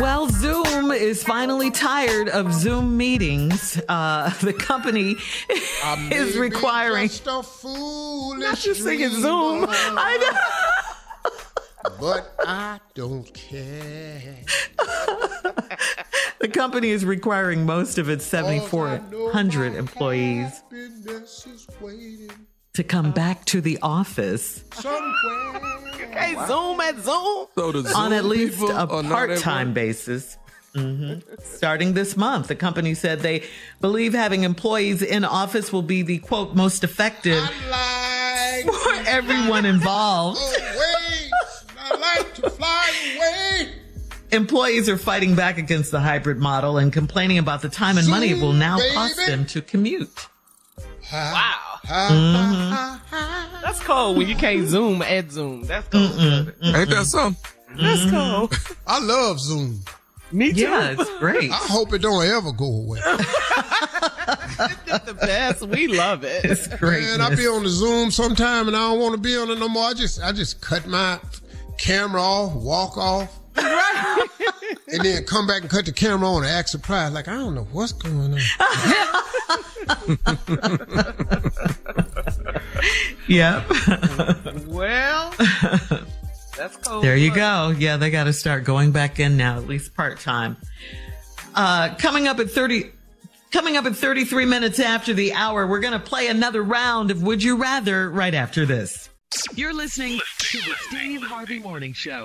Well, Zoom is finally tired of Zoom meetings. Uh, the company is requiring. Just a foolish Not just singing dreamer, Zoom. I know. but I don't care. The company is requiring most of its 7,400 employees Happiness is waiting to come back to the office somewhere. Hey, Zoom at Zoom So the on at least a are not at part-time work? basis. Mhm. Starting this month, the company said they believe having employees in office will be the quote most effective like for everyone involved. away. I like to fly away. Employees are fighting back against the hybrid model and complaining about the time and money it will now cost them to commute. Wow. Mm-hmm. That's cold when you can't zoom at Zoom. That's cold. Ain't that something? That's mm-hmm. cold. I love Zoom. Me too. Yeah, it's great. I hope it don't ever go away. It's the best. We love it. It's great. Man, I be on the Zoom sometime and I don't want to be on it no more. I just I just cut my camera off, walk off. and then come back and cut the camera on and act surprised. Like, I don't know what's going on. Yep. Well, that's cold. There you go. Yeah, they got to start going back in now, at least part time. Uh, coming up at 30, coming up at 33 minutes after the hour, we're going to play another round of Would You Rather right after this. You're listening to the Steve Harvey Morning Show.